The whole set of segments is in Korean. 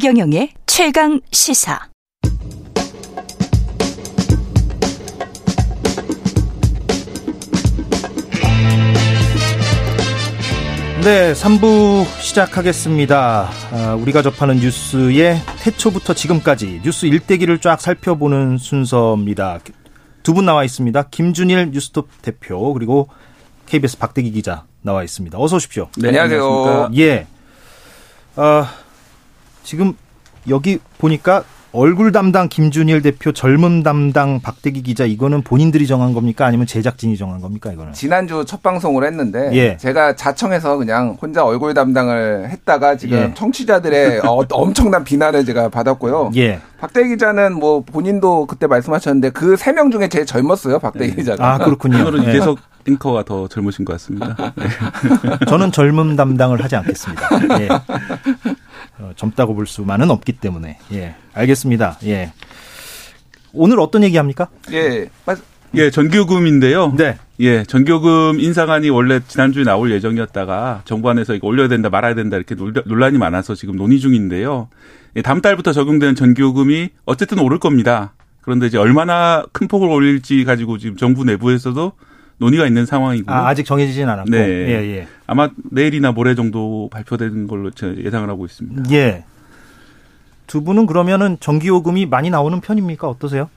최경영의 최강 시사. 네, 3부 시작하겠습니다. 아, 우리가 접하는 뉴스의 태초부터 지금까지 뉴스 일대기를 쫙 살펴보는 순서입니다. 두 분 나와 있습니다. 김준일 뉴스톱 대표 그리고 KBS 박대기 기자 나와 있습니다. 어서 오십시오. 네, 안녕하세요. 예. 아, 지금 여기 보니까 얼굴 담당 김준일 대표, 젊음 담당 박대기 기자 이거는 본인들이 정한 겁니까? 아니면 제작진이 정한 겁니까? 이거는 지난주 첫 방송을 했는데 예. 제가 자청해서 그냥 혼자 얼굴 담당을 했다가 지금 예. 청취자들의 어, 엄청난 비난을 제가 받았고요. 예. 박대 기자는 뭐 본인도 그때 말씀하셨는데 그 세 명 중에 제일 젊었어요. 박대 기자가. 아 그렇군요. 오늘은 예. 이재석 앵커가 더 젊으신 것 같습니다. 네. 저는 젊음 담당을 하지 않겠습니다. 예. 어, 젊다고 볼 수만은 없기 때문에 예 알겠습니다. 예 오늘 어떤 얘기 합니까? 예. 맞- 예, 전기요금인데요. 네. 예, 전기요금 인상안이 원래 지난주에 나올 예정이었다가 정부 안에서 이거 올려야 된다 말아야 된다 이렇게 논- 논란이 많아서 지금 논의 중인데요. 예, 다음 달부터 적용되는 전기요금이 어쨌든 오를 겁니다. 그런데 이제 얼마나 큰 폭을 올릴지 가지고 지금 정부 내부에서도 논의가 있는 상황이고요. 아, 아직 정해지진 않았고 네. 예 예. 아마 내일이나 모레 정도 발표되는 걸로 제가 예상을 하고 있습니다. 예. 두 분은 그러면은 전기요금이 많이 나오는 편입니까? 어떠세요?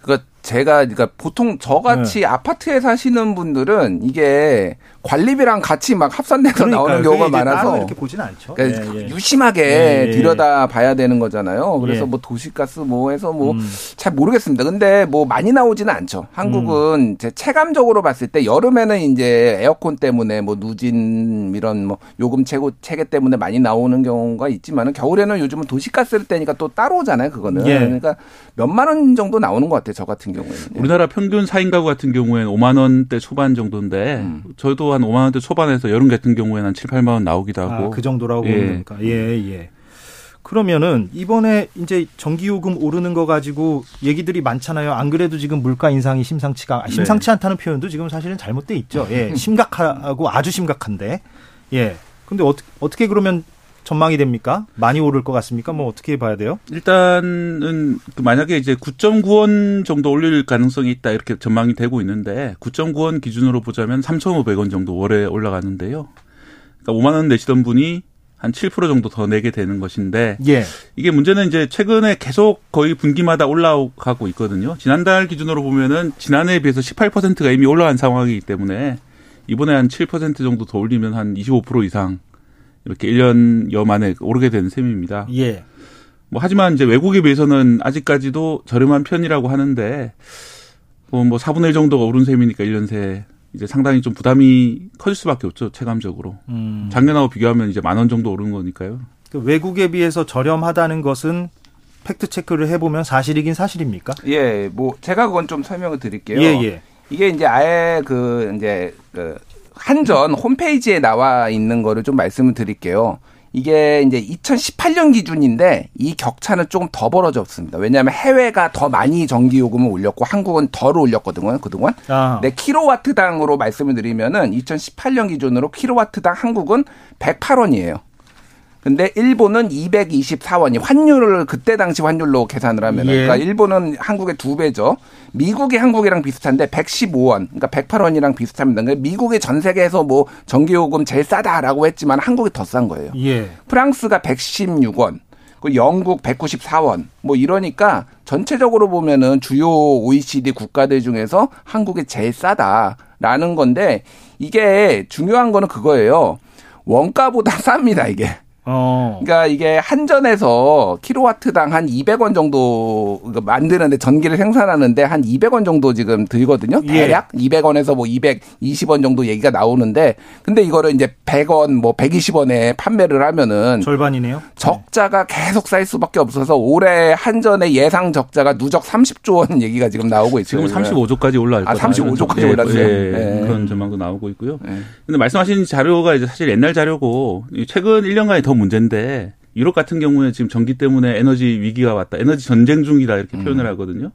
그니까 제가 그러니까 보통 저같이 네. 아파트에 사시는 분들은 이게 관리비랑 같이 막 합산돼서 나오는 그러니까요. 경우가 이제 따로 많아서 이렇게 보진 않죠. 그러니까 예, 예. 유심하게 예, 예. 들여다 봐야 되는 거잖아요. 그래서 예. 뭐 도시가스 뭐 해서 뭐 음. 잘 모르겠습니다. 근데 뭐 많이 나오지는 않죠. 한국은 음. 제 체감적으로 봤을 때 여름에는 이제 에어컨 때문에 뭐 누진 이런 뭐 요금 체고 체계 때문에 많이 나오는 경우가 있지만은 겨울에는 요즘은 도시가스를 떼니까 또 따로 오잖아요. 그거는 예. 그러니까 몇만 원 정도 나오는 것 같아요. 저 같은 경우에는. 우리나라 평균 4인 가구 같은 경우에는 5만 원대 초반 정도인데 음. 저도 한 5만 원대 초반에서 여름 같은 경우에는 한 7, 8만 원 나오기도 하고 아, 그 정도라고 예. 보는 겁니까? 예, 예. 그러면은 이번에 이제 전기요금 오르는 거 가지고 얘기들이 많잖아요. 안 그래도 지금 물가 인상이 심상치가 아, 심상치 않다는 표현도 지금 사실은 잘못돼 있죠. 예, 심각하고 아주 심각한데. 예. 근데 어떻게 어떻게 그러면 전망이 됩니까? 많이 오를 것 같습니까? 뭐 어떻게 봐야 돼요? 일단은 그 만약에 이제 9.9원 정도 올릴 가능성이 있다 이렇게 전망이 되고 있는데 9.9원 기준으로 보자면 3,500원 정도 월에 올라가는데요. 그러니까 5만 원 내시던 분이 한 7% 정도 더 내게 되는 것인데 예. 이게 문제는 이제 최근에 계속 거의 분기마다 올라가고 있거든요. 지난달 기준으로 보면은 지난해에 비해서 18%가 이미 올라간 상황이기 때문에 이번에 한 7% 정도 더 올리면 한 25% 이상 이렇게 1년여 만에 오르게 되는 셈입니다. 예. 뭐 하지만 이제 외국에 비해서는 아직까지도 저렴한 편이라고 하는데 뭐, 뭐 4분의 1 정도가 오른 셈이니까 1년 새 이제 상당히 좀 부담이 커질 수밖에 없죠 체감적으로 음. 작년하고 비교하면 이제 만 원 정도 오른 거니까요. 그 외국에 비해서 저렴하다는 것은 팩트 체크를 해보면 사실이긴 사실입니까? 예, 뭐 제가 그건 좀 설명을 드릴게요. 예, 예. 이게 이제 아예 그 이제 그 한전 홈페이지에 나와 있는 거를 좀 말씀을 드릴게요. 이게 이제 2018년 기준인데 이 격차는 조금 더 벌어졌습니다. 왜냐하면 해외가 더 많이 전기 요금을 올렸고 한국은 덜 올렸거든요. 그동안. 아, 네, 킬로와트당으로 말씀을 드리면은 2018년 기준으로 킬로와트당 한국은 108원이에요. 근데 일본은 224원이 환율을 그때 당시 환율로 계산을 하면 예. 은 그러니까 일본은 한국의 두 배죠. 미국이 한국이랑 비슷한데 115원, 그러니까 108원이랑 비슷합니다. 그러니까 미국이 전 세계에서 뭐 전기 요금 제일 싸다라고 했지만 한국이 더 싼 거예요. 예. 프랑스가 116원, 그 영국 194원, 뭐 이러니까 전체적으로 보면은 주요 OECD 국가들 중에서 한국이 제일 싸다라는 건데 이게 중요한 거는 그거예요. 원가보다 쌉니다, 이게. 어. 그러니까 이게 한전에서 킬로와트당 한 200원 정도 만드는데 전기를 생산하는데 한 200원 정도 지금 들거든요. 예. 대략 200원에서 뭐 220원 정도 얘기가 나오는데 근데 이거를 이제 100원 뭐 120원에 판매를 하면은 절반이네요. 적자가 계속 쌓일 수밖에 없어서 올해 한전의 예상 적자가 누적 30조 원 얘기가 지금 나오고 있어요. 지금 35조까지 올라갈 아, 거다. 35조 까지 예, 올랐어요? 예, 네. 그런 전망도 나오고 있고요. 네. 근데 말씀하신 자료가 이제 사실 옛날 자료고 이 최근 1년간이 더 문제인데 유럽 같은 경우에 지금 전기 때문에 에너지 위기가 왔다. 에너지 전쟁 중이다 이렇게 표현을 하거든요.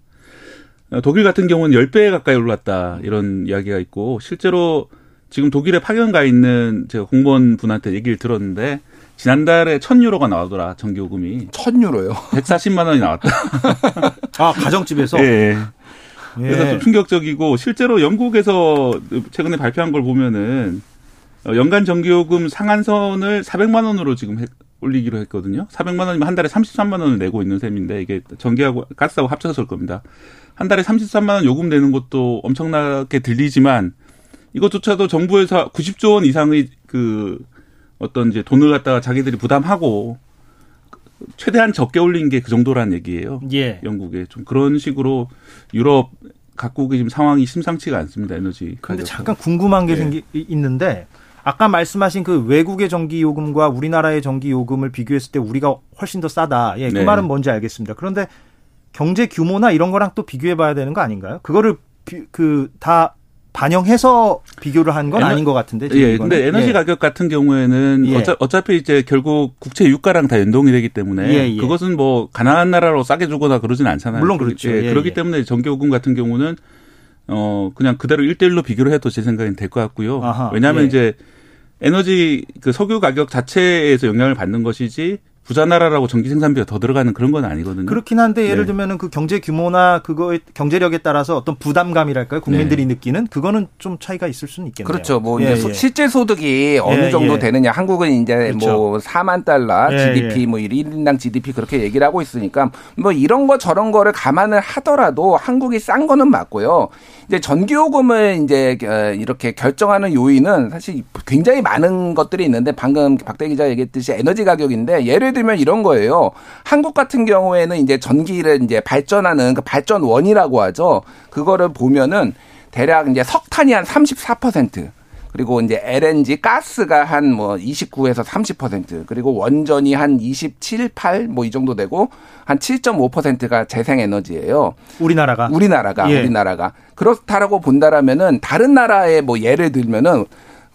어, 독일 같은 경우는 10배 가까이 올랐다. 이런 이야기가 있고 실제로 지금 독일에 파견 가 있는 제가 공무원 분한테 얘기를 들었는데 지난달에 1000유로가 나오더라 전기요금이 천 유로요. 140만 원이 나왔다. 아 가정집에서 예. 예. 예. 그래서 좀 충격적이고 실제로 영국에서 최근에 발표한 걸 보면은 어, 연간 전기요금 상한선을 400만 원으로 지금 해- 올리기로 했거든요. 400만 원이면 한 달에 33만 원을 내고 있는 셈인데 이게 전기하고 가스하고 합쳐서 겁니다. 한 달에 33만 원 요금 내는 것도 엄청나게 들리지만 이것조차도 정부에서 90조 원 이상의 그 어떤 이제 돈을 갖다가 자기들이 부담하고 최대한 적게 올린 게 그 정도란 얘기예요. 예. 영국에 좀 그런 식으로 유럽 각국의 지금 상황이 심상치가 않습니다. 에너지. 근데 가격. 잠깐 궁금한 게 예. 생기 있는데 아까 말씀하신 그 외국의 전기 요금과 우리나라의 전기 요금을 비교했을 때 우리가 훨씬 더 싸다. 예, 그 네. 말은 뭔지 알겠습니다. 그런데 경제 규모나 이런 거랑 또 비교해 봐야 되는 거 아닌가요? 그거를 그 다 반영해서 비교를 한 건 아닌 것 같은데. 지금 예, 이거는. 근데 에너지 예. 가격 같은 경우에는 예. 어차, 어차피 이제 결국 국채 유가랑 다 연동이 되기 때문에 예, 예. 그것은 뭐 가난한 나라로 싸게 주거나 그러진 않잖아요. 물론 그렇기- 그렇죠. 예, 그렇기 예. 때문에 전기요금 같은 경우는 어 그냥 그대로 1대1로 비교를 해도 제 생각엔 될 것 같고요. 아하, 왜냐하면 예. 이제 에너지 그 석유 가격 자체에서 영향을 받는 것이지 부자 나라라고 전기 생산비가 더 들어가는 그런 건 아니거든요. 그렇긴 한데 예를 네. 들면은 그 경제 규모나 그거의 경제력에 따라서 어떤 부담감이랄까요? 국민들이 느끼는 그거는 좀 차이가 있을 수는 있겠네요. 그렇죠. 뭐 예, 이제 소- 예. 실제 소득이 어느 예, 정도 예. 되느냐. 한국은 이제 그렇죠. 뭐 4만 달러 예, GDP 예. 뭐 1인당 GDP 그렇게 얘기를 하고 있으니까 뭐 이런 거 저런 거를 감안을 하더라도 한국이 싼 거는 맞고요. 이제 전기 요금을 이제 어, 이렇게 결정하는 요인은 사실 굉장히 많은 것들이 있는데 방금 박대 기자 얘기했듯이 에너지 가격인데 예를 들면 이런 거예요. 한국 같은 경우에는 이제 전기를 이제 발전하는 그 발전원이라고 하죠. 그거를 보면은 대략 이제 석탄이 한 34%. 그리고 이제 LNG 가스가 한 뭐 29에서 30% 그리고 원전이 한 27, 8 뭐 이 정도 되고 한 7.5%가 재생 에너지예요. 우리나라가 우리나라가 예. 우리나라가 그렇다라고 본다라면은 다른 나라의 뭐 예를 들면은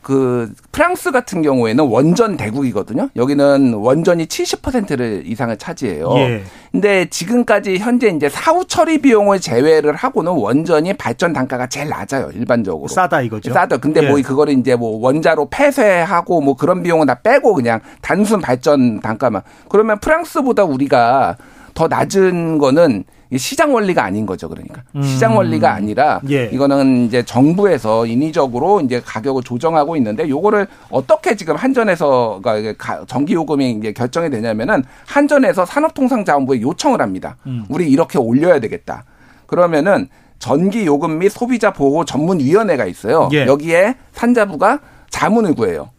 그 프랑스 같은 경우에는 원전 대국이거든요. 여기는 원전이 70%를 이상을 차지해요. 예. 근데 지금까지 현재 이제 사후 처리 비용을 제외를 하고는 원전이 발전 단가가 제일 낮아요. 일반적으로. 싸다 이거죠. 싸죠. 근데 예. 뭐 그거를 이제 뭐 원자로 폐쇄하고 뭐 그런 비용은 다 빼고 그냥 단순 발전 단가만. 그러면 프랑스보다 우리가 더 낮은 거는 이 시장 원리가 아닌 거죠. 그러니까 시장 원리가 아니라 음. 예. 이거는 이제 정부에서 인위적으로 이제 가격을 조정하고 있는데 요거를 어떻게 지금 한전에서 그러니까 전기 요금이 이제 결정이 되냐면은 한전에서 산업통상자원부에 요청을 합니다. 음. 우리 이렇게 올려야 되겠다. 그러면은 전기 요금 및 소비자 보호 전문 위원회가 있어요. 예. 여기에 산자부가 자문을 구해요.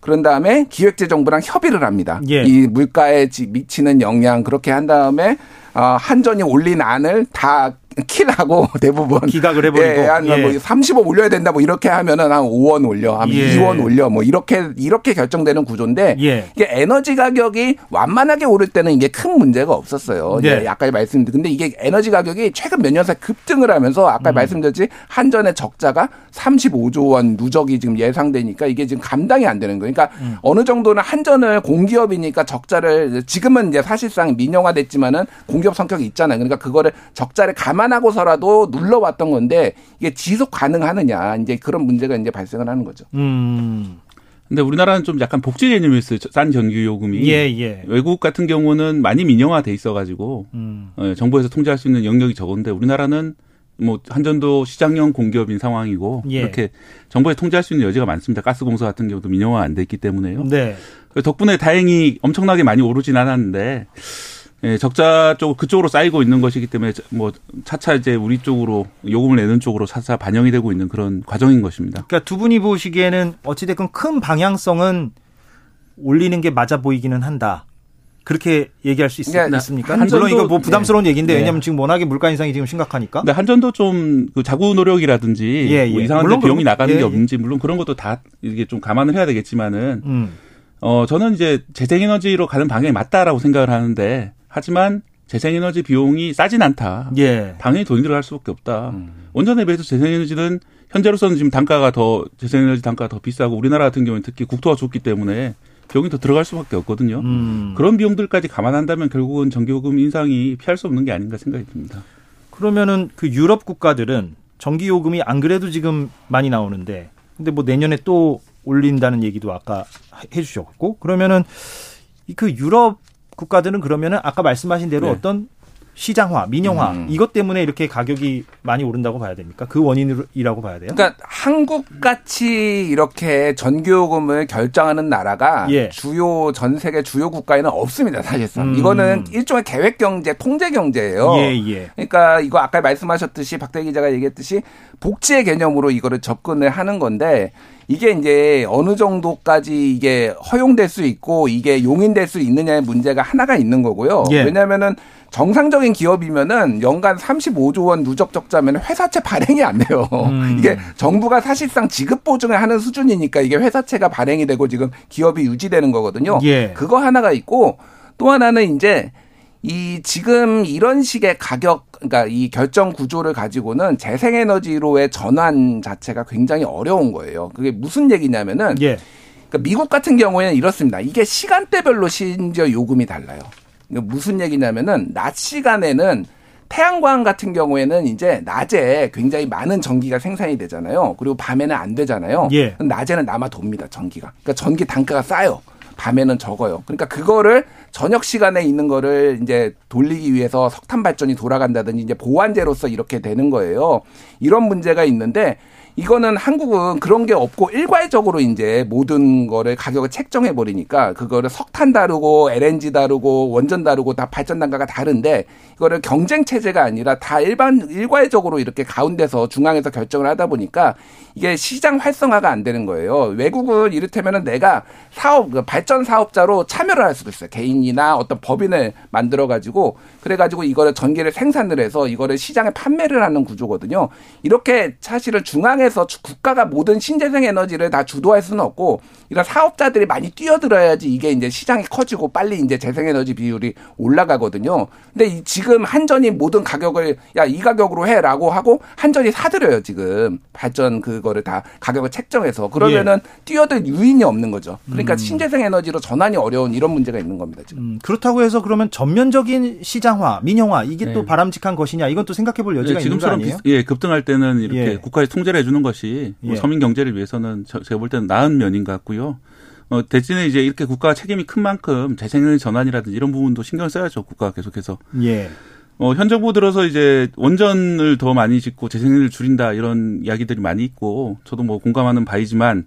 그런 다음에 기획재정부랑 협의를 합니다. 예. 이 물가에 지- 미치는 영향 그렇게 한 다음에 어, 한전이 올린 안을 다 킬하고 대부분 기각을 해버리고. 예, 한 예. 뭐 30억 올려야 된다 뭐 이렇게 하면은 한 5원 올려, 한 예. 2원 올려 뭐 이렇게 이렇게 결정되는 구조인데 예. 이게 에너지 가격이 완만하게 오를 때는 이게 큰 문제가 없었어요. 네. 이제 아까 말씀드린 근데 이게 에너지 가격이 최근 몇 년 사이 급등을 하면서 아까 음. 말씀드렸지 한전의 적자가 35조 원 누적이 지금 예상되니까 이게 지금 감당이 안 되는 거예요. 그러니까 음. 어느 정도는 한전을 공기업이니까 적자를 지금은 이제 사실상 민영화됐지만은 공 기업 성격이 있잖아요. 그러니까 그거를 적자를 감안하고서라도 눌러왔던 건데 이게 지속 가능하느냐 이제 그런 문제가 이제 발생을 하는 거죠. 음. 근데 우리나라는 좀 약간 복지 개념이 있어요. 싼 전기 요금이. 예, 예. 외국 같은 경우는 많이 민영화돼 있어가지고 음. 어, 정부에서 통제할 수 있는 영역이 적은데 우리나라는 뭐 한전도 시장형 공기업인 상황이고 예. 이렇게 정부에 통제할 수 있는 여지가 많습니다. 가스공사 같은 경우도 민영화 안돼 있기 때문에요. 네. 덕분에 다행히 엄청나게 많이 오르진 않았는데 예, 적자 쪽 그쪽으로 쌓이고 있는 것이기 때문에 뭐 차차 이제 우리 쪽으로 요금을 내는 쪽으로 차차 반영이 되고 있는 그런 과정인 것입니다. 그러니까 두 분이 보시기에는 어찌 됐건 큰 방향성은 올리는 게 맞아 보이기는 한다. 그렇게 얘기할 수 있, 그러니까 있습니까? 한전도- 물론 이거 뭐 부담스러운 얘기인데 네. 왜냐하면 지금 워낙에 물가 인상이 지금 심각하니까. 근데 한전도 좀 그 자구 노력이라든지 예, 뭐 예. 이상한 데 물론 비용이 나가는 예, 게 예. 없는지 물론 그런 것도 다 이게 좀 감안을 해야 되겠지만은 음. 어 저는 이제 재생에너지로 가는 방향이 맞다라고 생각을 하는데 하지만 재생에너지 비용이 싸진 않다. 예. 당연히 돈이 들어갈 수밖에 없다. 음. 원전에 비해서 재생에너지는 현재로서는 지금 단가가 더 재생에너지 단가가 더 비싸고 우리나라 같은 경우는 특히 국토가 좁기 때문에 비용이 더 들어갈 수밖에 없거든요. 음. 그런 비용들까지 감안한다면 결국은 전기요금 인상이 피할 수 없는 게 아닌가 생각이 듭니다. 그러면은 그 유럽 국가들은 전기 요금이 안 그래도 지금 많이 나오는데 근데 뭐 내년에 또 올린다는 얘기도 아까 해 주셨고 그러면은 그 유럽 국가들은 그러면은 아까 말씀하신 대로 네. 어떤 시장화, 민영화 음. 이것 때문에 이렇게 가격이 많이 오른다고 봐야 됩니까? 그 원인이라고 봐야 돼요? 그러니까 한국 같이 이렇게 전기요금을 결정하는 나라가 예. 주요 전 세계 주요 국가에는 없습니다 사실상 음. 이거는 일종의 계획 경제 통제 경제예요. 예, 예. 그러니까 이거 아까 말씀하셨듯이 박대 기자가 얘기했듯이 복지의 개념으로 이거를 접근을 하는 건데 이게 이제 어느 정도까지 이게 허용될 수 있고 이게 용인될 수 있느냐의 문제가 하나가 있는 거고요. 예. 왜냐하면은 정상적인 기업이면은 연간 35조 원 누적 적자면 회사채 발행이 안 돼요. 음. 이게 정부가 사실상 지급 보증을 하는 수준이니까 이게 회사채가 발행이 되고 지금 기업이 유지되는 거거든요. 예. 그거 하나가 있고 또 하나는 이제 이 지금 이런 식의 가격 그러니까 이 결정 구조를 가지고는 재생에너지로의 전환 자체가 굉장히 어려운 거예요. 그게 무슨 얘기냐면은 예. 그러니까 미국 같은 경우에는 이렇습니다. 이게 시간대별로 심지어 요금이 달라요. 이게 무슨 얘기냐면은 낮 시간에는 태양광 같은 경우에는 이제 낮에 굉장히 많은 전기가 생산이 되잖아요. 그리고 밤에는 안 되잖아요. 예. 낮에는 남아 돕니다. 전기가. 그러니까 전기 단가가 싸요. 밤에는 적어요. 그러니까 그거를 저녁 시간에 있는 거를 이제 돌리기 위해서 석탄 발전이 돌아간다든지 이제 보완제로서 이렇게 되는 거예요. 이런 문제가 있는데 이거는 한국은 그런 게 없고 일괄적으로 이제 모든 거를 가격을 책정해 버리니까 그거를 석탄 다르고 LNG 다르고 원전 다르고 다 발전 단가가 다른데 이거를 경쟁 체제가 아니라 다 일반 일괄적으로 이렇게 가운데서 중앙에서 결정을 하다 보니까 이게 시장 활성화가 안 되는 거예요. 외국은 이를테면은 내가 사업 그 발전 사업자로 참여를 할 수도 있어요. 개인이나 어떤 법인을 만들어 가지고 그래 가지고 이거를 전기를 생산을 해서 이거를 시장에 판매를 하는 구조거든요. 이렇게 사실은 중앙 에서 주- 국가가 모든 신재생 에너지를 다 주도할 수는 없고 이런 사업자들이 많이 뛰어들어야지 이게 이제 시장이 커지고 빨리 이제 재생 에너지 비율이 올라가거든요. 근데 이 지금 한전이 모든 가격을 야 이 가격으로 해라고 하고 한전이 사들여요 지금 발전 그거를 다 가격을 책정해서 그러면은 뛰어들 유인이 없는 거죠. 그러니까 신재생 에너지로 전환이 어려운 이런 문제가 있는 겁니다 지금. 음, 그렇다고 해서 그러면 전면적인 시장화, 민영화 이게 또 네. 바람직한 것이냐 이건 또 생각해 볼 여지가 예, 있는 거 지금처럼 아니에요? 비- 예, 급등할 때는 이렇게 예. 국가에서 통제를 해 주는 것이 뭐 예. 서민 경제를 위해서는 저- 제가 볼 때는 나은 면인 것 같고요. 어, 대신에 이제 이렇게 국가 책임이 큰 만큼 재생에너지 전환이라든지 이런 부분도 신경을 써야죠. 국가가 계속해서. 예. 어, 현 정부 들어서 이제 원전을 더 많이 짓고 재생에너지를 줄인다 이런 이야기들이 많이 있고 저도 뭐 공감하는 바이지만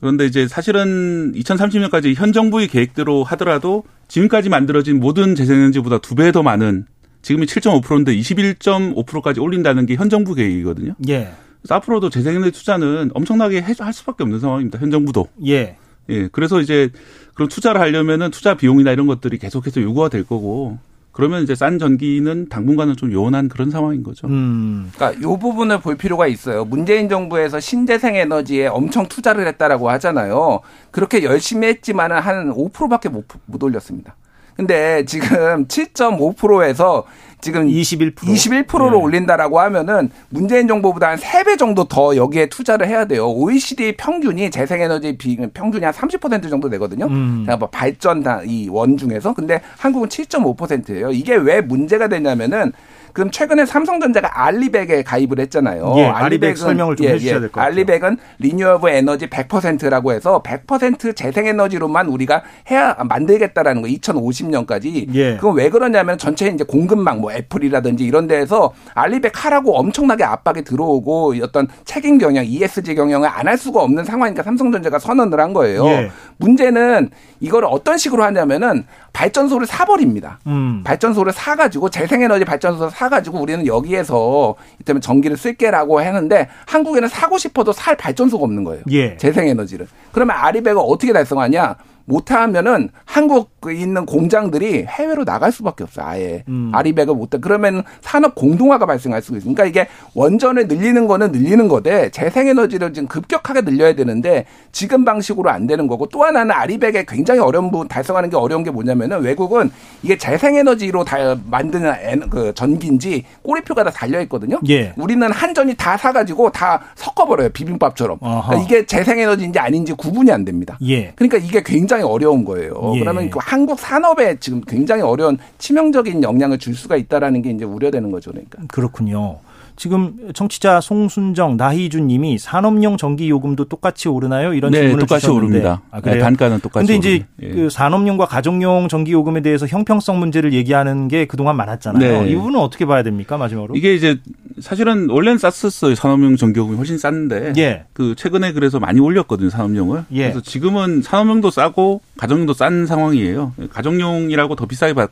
그런데 이제 사실은 2030년까지 현 정부의 계획대로 하더라도 지금까지 만들어진 모든 재생에너지보다 두 배 더 많은 지금이 7.5%인데 21.5%까지 올린다는 게 현 정부 계획이거든요. 예. 그래서 앞으로도 재생에너지 투자는 엄청나게 해- 할 수밖에 없는 상황입니다. 현 정부도. 예. 예. 그래서 이제 그런 투자를 하려면은 투자 비용이나 이런 것들이 계속해서 요구가 될 거고 그러면 이제 싼 전기는 당분간은 좀 요원한 그런 상황인 거죠. 음. 그러니까 이 부분을 볼 필요가 있어요. 문재인 정부에서 신재생 에너지에 엄청 투자를 했다라고 하잖아요. 그렇게 열심히 했지만은 한 5%밖에 못, 못 올렸습니다. 근데 지금 7.5%에서 지금 21%. 21%로 예. 올린다라고 하면은 문재인 정부보다 한 3배 정도 더 여기에 투자를 해야 돼요. OECD 평균이 재생에너지 비 평균이 한 30% 정도 되거든요. 음. 그러니까 뭐 발전 다이원 중에서 근데 한국은 7.5%예요. 이게 왜 문제가 되냐면은 그럼 최근에 삼성전자가 알리백에 가입을 했잖아요. 예, 알리백 설명을 좀 해주셔야 될 것 같아요. 알리백은 리뉴어블 에너지 100%라고 해서 100% 재생에너지로만 우리가 해야 만들겠다라는 거 2050년까지. 예. 그건 왜 그러냐면 전체 이제 공급망 뭐 애플이라든지 이런 데에서 알리백 하라고 엄청나게 압박이 들어오고 어떤 책임 경영, ESG 경영을 안 할 수가 없는 상황이니까 삼성전자가 선언을 한 거예요. 예. 문제는 이거를 어떤 식으로 하냐면은 발전소를 사버립니다. 음. 발전소를 사가지고 재생에너지 발전소를 사가지고 우리는 여기에서 이때면 전기를 쓸게라고 하는데 한국에는 사고 싶어도 살 발전소가 없는 거예요. 예. 재생에너지를. 그러면 아리백을 어떻게 달성하냐? 못하면은 한국에 있는 공장들이 해외로 나갈 수밖에 없어요. 아예 음. 아리백을 못해. 그러면 산업 공동화가 발생할 수 있어요. 그러니까 이게 원전을 늘리는 거는 늘리는 거되 재생에너지를 지금 급격하게 늘려야 되는데 지금 방식으로 안 되는 거고 또 하나는 아리백에 굉장히 어려운 부분 달성하는 게 어려운 게 뭐냐면은 외국은 이게 재생에너지로 다 만드는 에- 그 전기인지 꼬리표가 다 달려 있거든요. 예. 우리는 한전이 다 사가지고 다 섞어버려요 비빔밥처럼. 그러니까 이게 재생에너지인지 아닌지 구분이 안 됩니다. 예. 그러니까 이게 굉장히 어려운 거예요. 예. 그러면 그 한국 산업에 지금 굉장히 어려운 치명적인 영향을 줄 수가 있다라는 게 이제 우려되는 거죠. 그러니까. 그렇군요. 지금 청취자 송순정, 나희준 님이 산업용 전기 요금도 똑같이 오르나요? 이런 네, 질문을 똑같이 주셨는데. 오릅니다. 아, 그래요? 네, 단가는 똑같이 근데 이제. 예. 그 산업용과 가정용 전기 요금에 대해서 형평성 문제를 얘기하는 게 그동안 많았잖아요. 네. 이 부분은 어떻게 봐야 됩니까? 마지막으로. 이게 이제 사실은 원래는 쌌었어요. 산업용 전기 요금이 훨씬 쌌는데 예. 그 최근에 그래서 많이 올렸거든요. 산업용을. 예. 그래서 지금은 산업용도 싸고 가정용도 싼 상황이에요. 가정용이라고 더 비싸게 받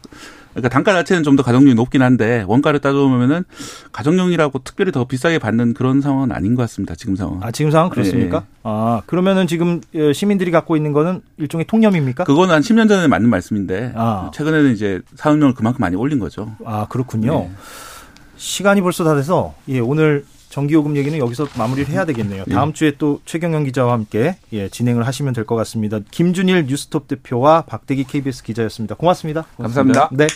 그러니까 단가 자체는 좀 더 가정용이 높긴 한데 원가를 따져보면은 가정용이라고 특별히 더 비싸게 받는 그런 상황은 아닌 것 같습니다. 지금 상황. 아, 지금 상황 그렇습니까? 예. 아, 그러면은 지금 어, 시민들이 갖고 있는 거는 일종의 통념입니까? 그거는 한 10년 전에 맞는 말씀인데 아. 최근에는 이제 산업용을 그만큼 많이 올린 거죠. 아, 그렇군요. 네. 시간이 벌써 다 돼서 예, 오늘 전기요금 얘기는 여기서 마무리를 해야 되겠네요. 예. 다음 주에 또 최경영 기자와 함께 예, 진행을 하시면 될 것 같습니다. 김준일 뉴스톱 대표와 박대기 KBS 기자였습니다. 고맙습니다. 감사합니다. 네.